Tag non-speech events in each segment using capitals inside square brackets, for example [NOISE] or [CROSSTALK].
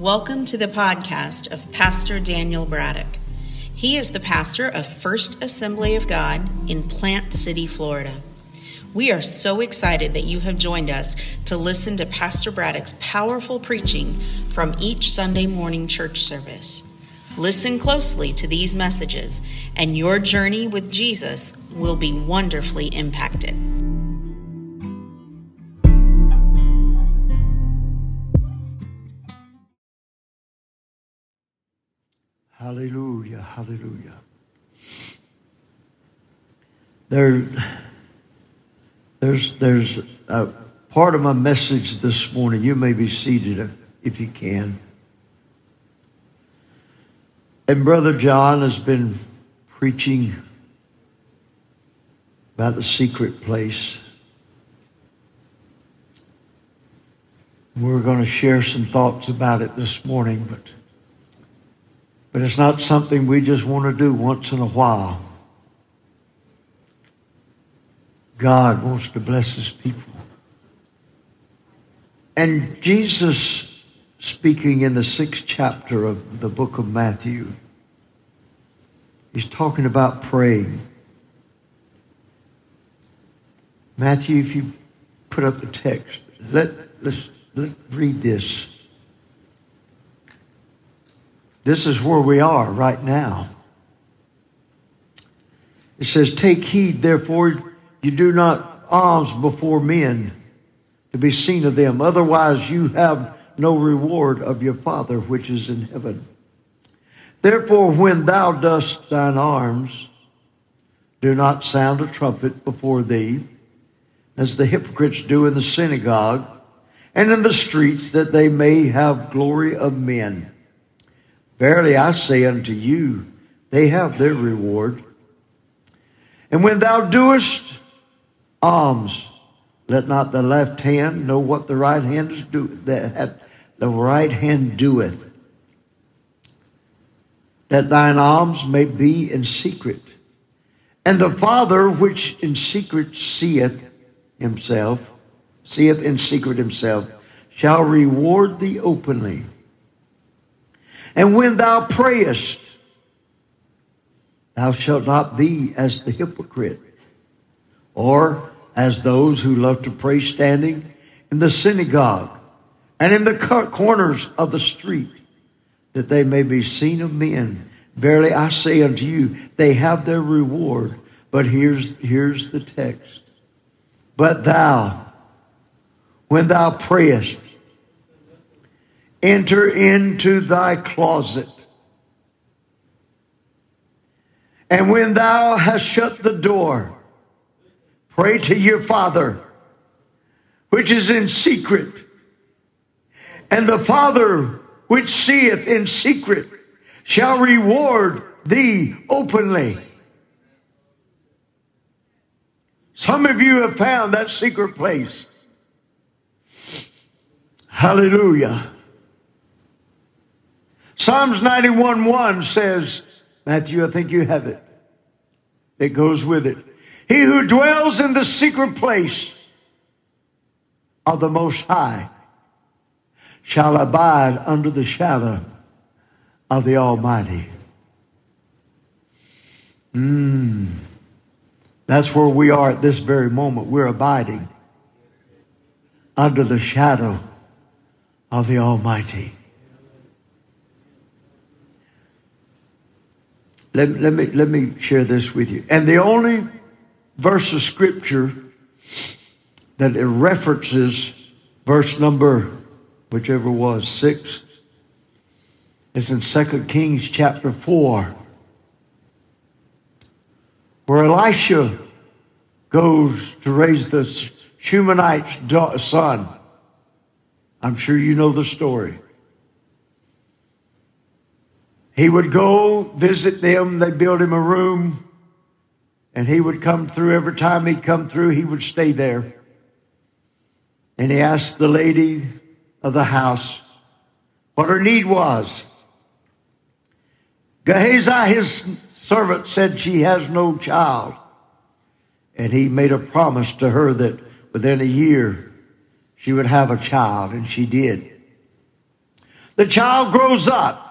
Welcome to the podcast of Pastor Daniel Braddock. He is the pastor of First Assembly of God in Plant City, Florida. We are so excited that you have joined us to listen to Pastor Braddock's powerful preaching from each Sunday morning church service. Listen closely to these messages, and your journey with Jesus will be wonderfully impacted. Hallelujah, hallelujah. There, there's, there's a part of my message this morning. You may be seated if you can. And Brother John has been preaching about the secret place. We're going to share some thoughts about it this morning, but but it's not something we just want to do once in a while. God wants to bless his people. And Jesus, speaking in the sixth chapter of the book of Matthew, he's talking about praying. Matthew, if you put up the text, let, let's, let's read this. This is where we are right now. It says, Take heed, therefore, you do not alms before men to be seen of them. Otherwise, you have no reward of your Father which is in heaven. Therefore, when thou dost thine alms, do not sound a trumpet before thee, as the hypocrites do in the synagogue and in the streets, that they may have glory of men. Verily I say unto you, they have their reward. And when thou doest alms, let not the left hand know what the right hand is do that the right hand doeth. That thine alms may be in secret. And the Father which in secret seeth himself, seeth in secret himself, shall reward thee openly. And when thou prayest, thou shalt not be as the hypocrite, or as those who love to pray standing in the synagogue and in the corners of the street, that they may be seen of men. Verily I say unto you, they have their reward. But here's, here's the text. But thou, when thou prayest, enter into thy closet. And when thou hast shut the door, pray to your Father, which is in secret. And the Father which seeth in secret shall reward thee openly. Some of you have found that secret place. Hallelujah. Psalms 91 1 says, Matthew, I think you have it. It goes with it. He who dwells in the secret place of the Most High shall abide under the shadow of the Almighty. Mm. That's where we are at this very moment. We're abiding under the shadow of the Almighty. Let, let, me, let me share this with you. And the only verse of scripture that it references verse number, whichever was, six, is in 2 Kings chapter 4, where Elisha goes to raise the Shunammite's son. I'm sure you know the story. He would go visit them. They build him a room. And he would come through. Every time he'd come through, he would stay there. And he asked the lady of the house what her need was. Gehazi, his servant, said she has no child. And he made a promise to her that within a year she would have a child, and she did. The child grows up,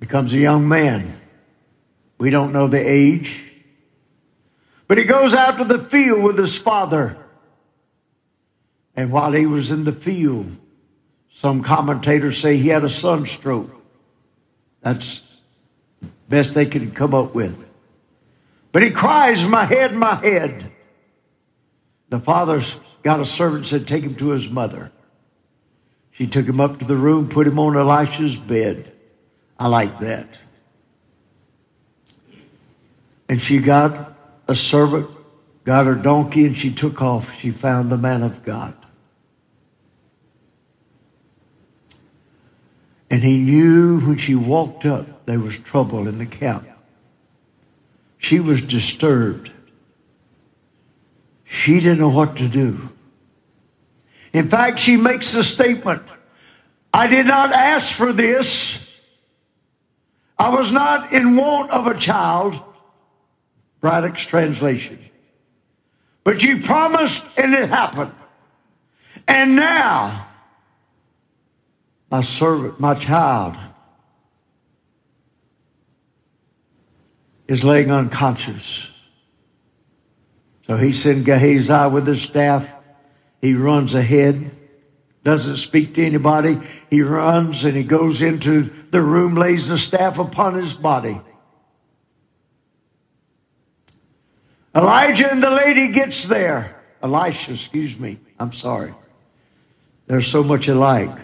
becomes a young man. We don't know the age. But he goes out to the field with his father. And while he was in the field, some commentators say he had a sunstroke. That's best they could come up with. But he cries, My head, my head. The father's got a servant said, Take him to his mother. She took him up to the room, put him on Elisha's bed. I like that. And she got a servant, got her donkey, and she took off. She found the man of God. And he knew when she walked up there was trouble in the camp. She was disturbed. She didn't know what to do. In fact, she makes the statement, I did not ask for this. I was not in want of a child. Braddock's translation. But you promised and it happened. And now, my servant, my child, is laying unconscious. So he sent Gehazi with his staff. He runs ahead, doesn't speak to anybody. He runs and he goes into the room, lays the staff upon his body. Elijah and the lady gets there. Elisha, excuse me. I'm sorry. They're so much alike.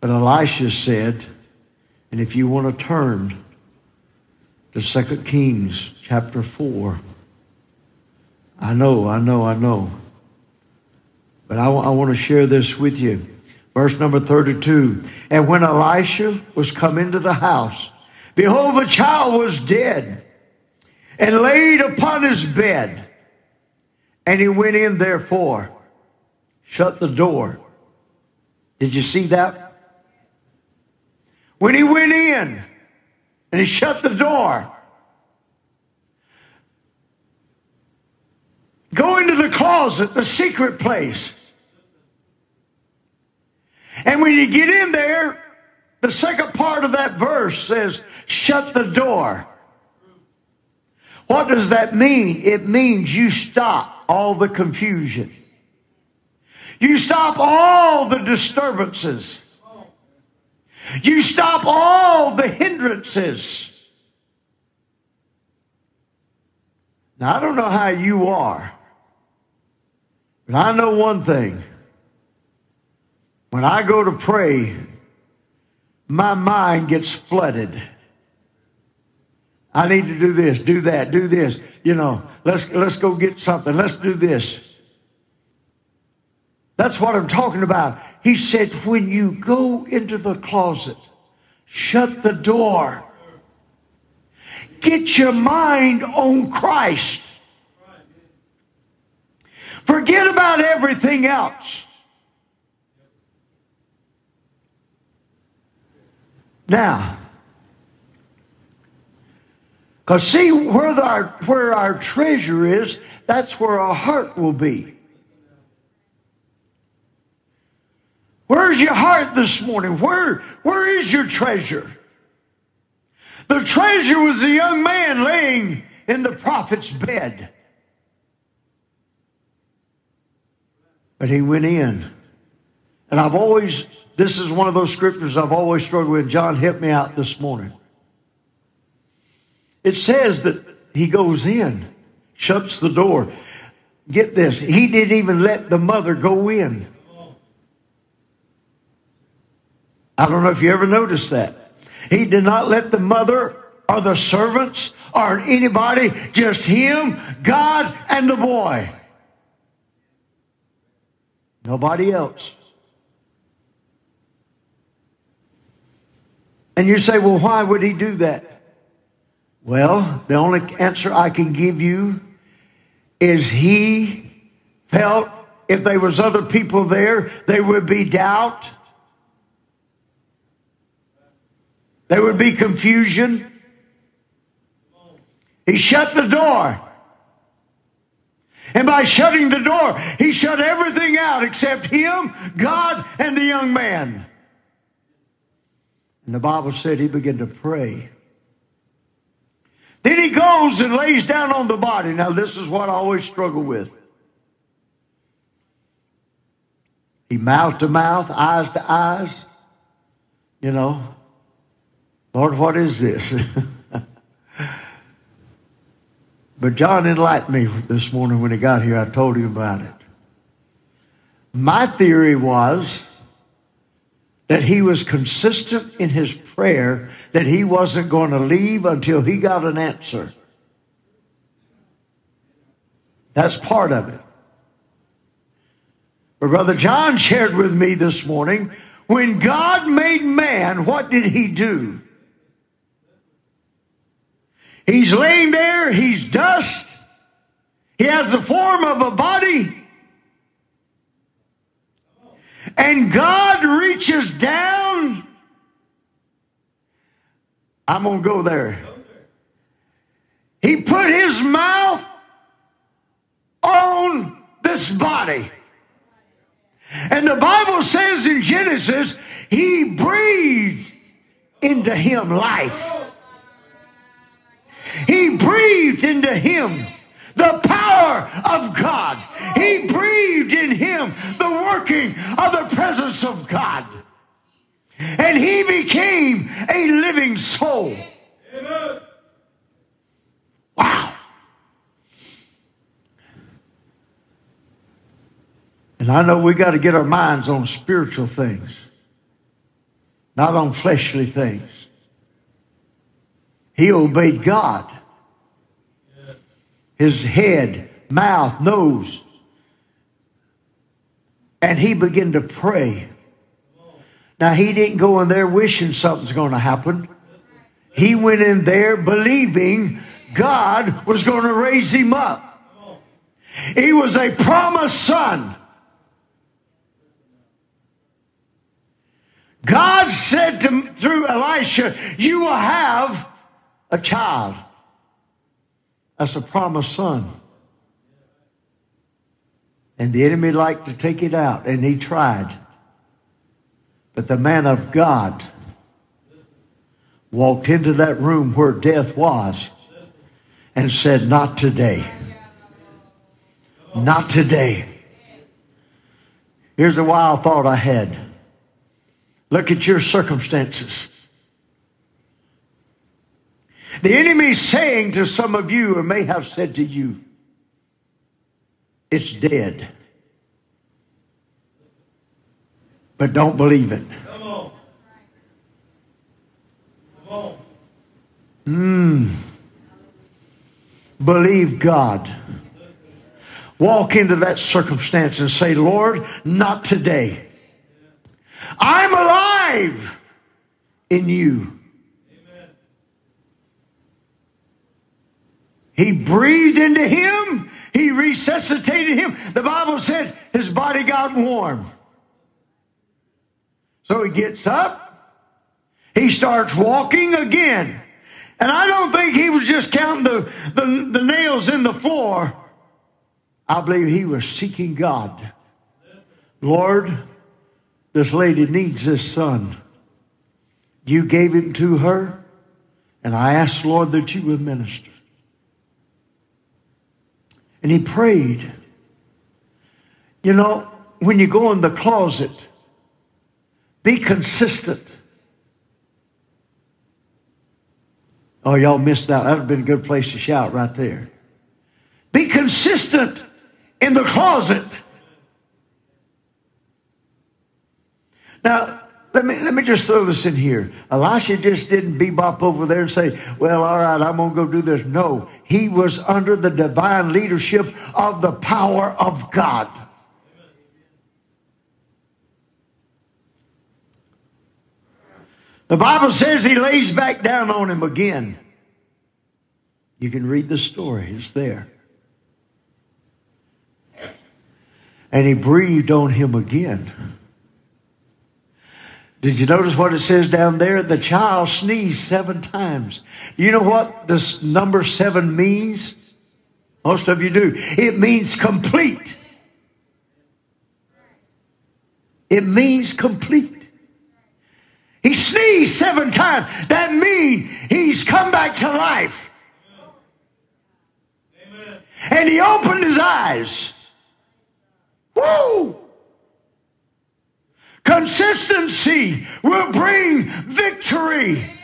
But Elisha said, and if you want to turn to 2 Kings chapter 4, I know, I know, I know. But I, I want to share this with you. Verse number 32. And when Elisha was come into the house, behold, the child was dead and laid upon his bed. And he went in therefore, shut the door. Did you see that? When he went in and he shut the door, go into the closet, the secret place. And when you get in there, the second part of that verse says, shut the door. What does that mean? It means you stop all the confusion. You stop all the disturbances. You stop all the hindrances. Now, I don't know how you are, but I know one thing. When I go to pray, my mind gets flooded. I need to do this, do that, do this. You know, let's, let's go get something. Let's do this. That's what I'm talking about. He said, when you go into the closet, shut the door. Get your mind on Christ. Forget about everything else. Now, because see where our, where our treasure is, that's where our heart will be. Where's your heart this morning? Where, where is your treasure? The treasure was a young man laying in the prophet's bed. But he went in. And I've always, this is one of those scriptures I've always struggled with. John helped me out this morning. It says that he goes in, shuts the door. Get this, he didn't even let the mother go in. I don't know if you ever noticed that. He did not let the mother or the servants or anybody, just him, God, and the boy. Nobody else. And you say, well, why would he do that? Well, the only answer I can give you is he felt if there was other people there, there would be doubt There would be confusion. He shut the door. And by shutting the door, he shut everything out except him, God, and the young man. And the Bible said he began to pray. Then he goes and lays down on the body. Now, this is what I always struggle with. He mouth to mouth, eyes to eyes. You know, Lord, what is this? [LAUGHS] but John enlightened me this morning when he got here. I told him about it. My theory was that he was consistent in his prayer, that he wasn't going to leave until he got an answer. That's part of it. But Brother John shared with me this morning when God made man, what did he do? He's laying there, he's dust, he has the form of a body. And God reaches down. I'm going to go there. He put his mouth on this body. And the Bible says in Genesis, he breathed into him life. He breathed into him the power of God. He breathed in him the working of the presence of God. And he became a living soul. Wow. And I know we got to get our minds on spiritual things, not on fleshly things. He obeyed God. His head, mouth, nose. And he began to pray. Now, he didn't go in there wishing something's going to happen. He went in there believing God was going to raise him up. He was a promised son. God said to, through Elisha, You will have a child. That's a promised son. And the enemy liked to take it out, and he tried. But the man of God walked into that room where death was and said, Not today. Not today. Here's a wild thought I had. Look at your circumstances. The enemy is saying to some of you, or may have said to you, it's dead. But don't believe it. Come on. Come on. Mm. Believe God. Walk into that circumstance and say, Lord, not today. I'm alive in you. He breathed into him. He resuscitated him. The Bible said his body got warm. So he gets up. He starts walking again. And I don't think he was just counting the, the, the nails in the floor. I believe he was seeking God. Lord, this lady needs this son. You gave him to her, and I ask, Lord, that you would minister. And he prayed. You know, when you go in the closet, be consistent. Oh, y'all missed that. That would have been a good place to shout right there. Be consistent in the closet. Now, let me, let me just throw this in here. Elisha just didn't bebop over there and say, well, all right, I'm going to go do this. No, he was under the divine leadership of the power of God. The Bible says he lays back down on him again. You can read the story, it's there. And he breathed on him again. Did you notice what it says down there? The child sneezed seven times. You know what this number seven means? Most of you do. It means complete. It means complete. He sneezed seven times. That means he's come back to life. Amen. And he opened his eyes. Woo! Consistency will bring victory.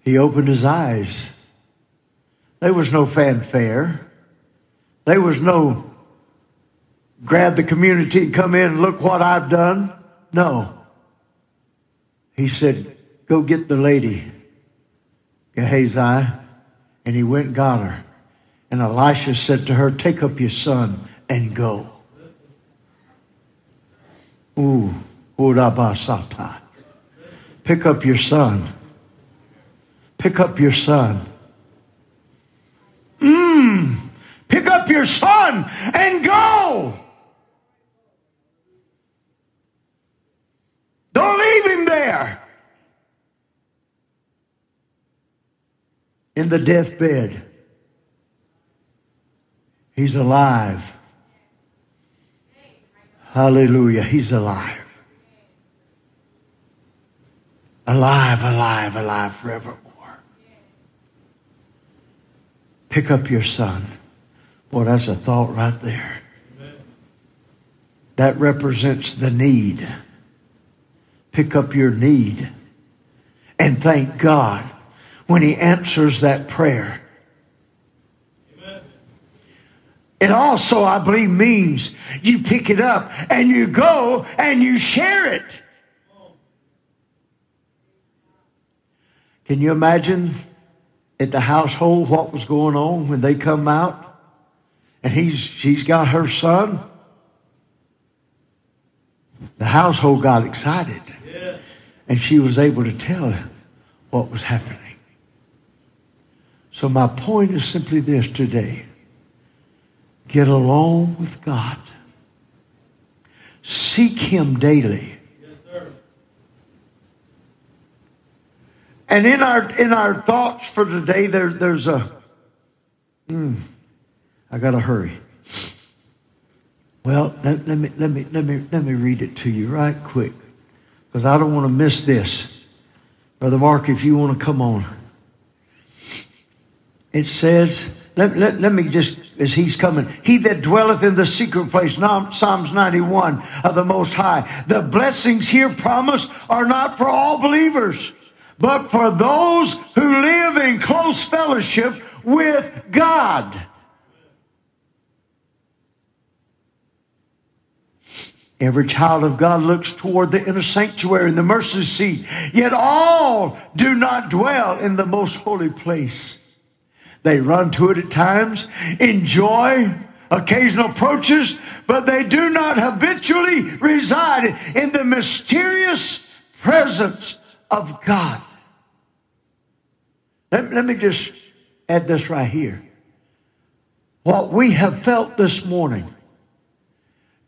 He opened his eyes. There was no fanfare. There was no grab the community and come in and look what I've done. No. He said, go get the lady, Gehazi. And he went and got her. And Elisha said to her, take up your son and go. Ooh. Pick up your son. Pick up your son. Mmm. Pick up your son and go. Don't leave him there. In the deathbed. He's alive. Hallelujah. He's alive. Alive, alive, alive forevermore. Pick up your son. Boy, that's a thought right there. That represents the need. Pick up your need and thank God when he answers that prayer. It also, I believe, means you pick it up and you go and you share it. Can you imagine at the household what was going on when they come out and he's she's got her son? The household got excited. Yeah. And she was able to tell what was happening. So my point is simply this today. Get along with God. Seek Him daily. Yes, sir. And in our in our thoughts for today, there, there's a. Mm, I gotta hurry. Well, let, let, me let me let me let me read it to you right quick, because I don't want to miss this, brother Mark. If you want to come on, it says let, let, let, me just, as he's coming, he that dwelleth in the secret place, Psalms 91 of the Most High. The blessings here promised are not for all believers, but for those who live in close fellowship with God. Every child of God looks toward the inner sanctuary and the mercy seat, yet all do not dwell in the most holy place. They run to it at times, enjoy occasional approaches, but they do not habitually reside in the mysterious presence of God. Let, let me just add this right here. What we have felt this morning,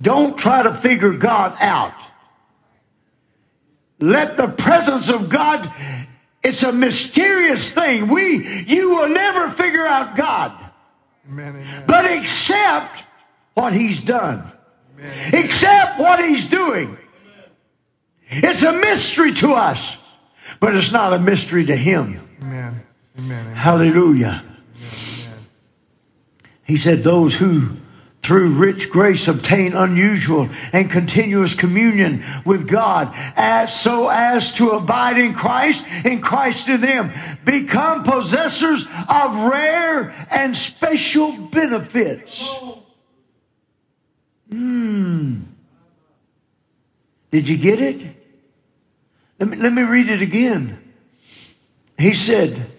don't try to figure God out. Let the presence of God it's a mysterious thing. We, you will never figure out God. Amen, amen. But accept what he's done. Amen, accept what he's doing. It's a mystery to us, but it's not a mystery to him. Amen. Amen. Hallelujah. He said, Those who through rich grace obtain unusual and continuous communion with God as so as to abide in Christ in Christ in them become possessors of rare and special benefits. Hmm. Did you get it? Let me, let me read it again. He said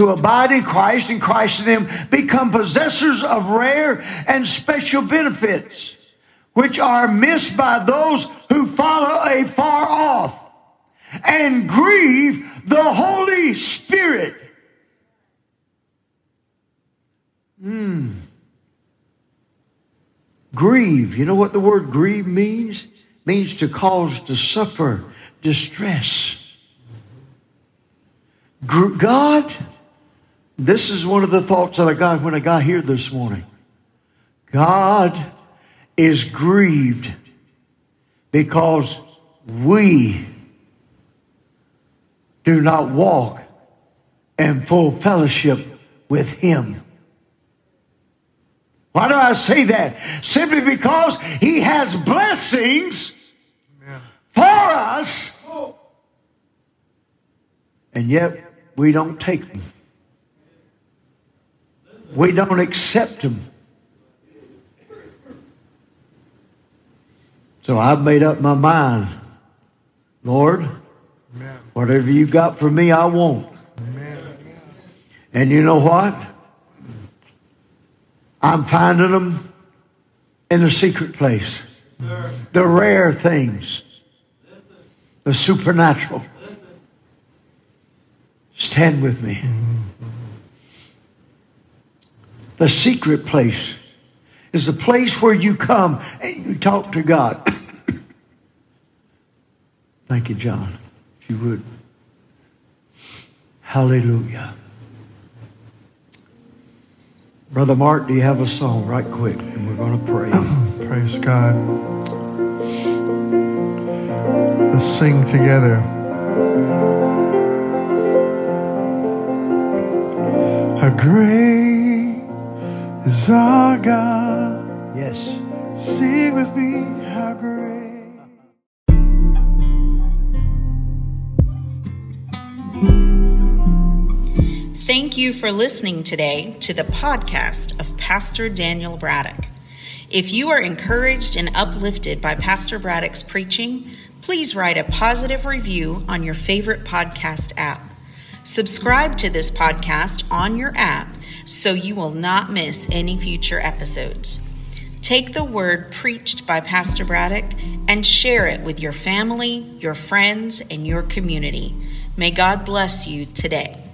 to abide in Christ and Christ in them, become possessors of rare and special benefits, which are missed by those who follow afar off and grieve the Holy Spirit. Hmm. Grieve. You know what the word grieve means? Means to cause to suffer distress God, this is one of the thoughts that I got when I got here this morning. God is grieved because we do not walk in full fellowship with Him. Why do I say that? Simply because He has blessings for us, and yet we don't take them. We don't accept them. So I've made up my mind. Lord, Amen. whatever you got for me, I want. Amen. And you know what? I'm finding them in the secret place. The rare things. The supernatural. Stand with me. The secret place is the place where you come and you talk to God. [COUGHS] Thank you, John. If you would. Hallelujah. Brother Mark, do you have a song right quick? And we're going to pray. [COUGHS] Praise God. Let's sing together. How great is our God. Yes. Sing with me, how great. Thank you for listening today to the podcast of Pastor Daniel Braddock. If you are encouraged and uplifted by Pastor Braddock's preaching, please write a positive review on your favorite podcast app. Subscribe to this podcast on your app so you will not miss any future episodes. Take the word preached by Pastor Braddock and share it with your family, your friends, and your community. May God bless you today.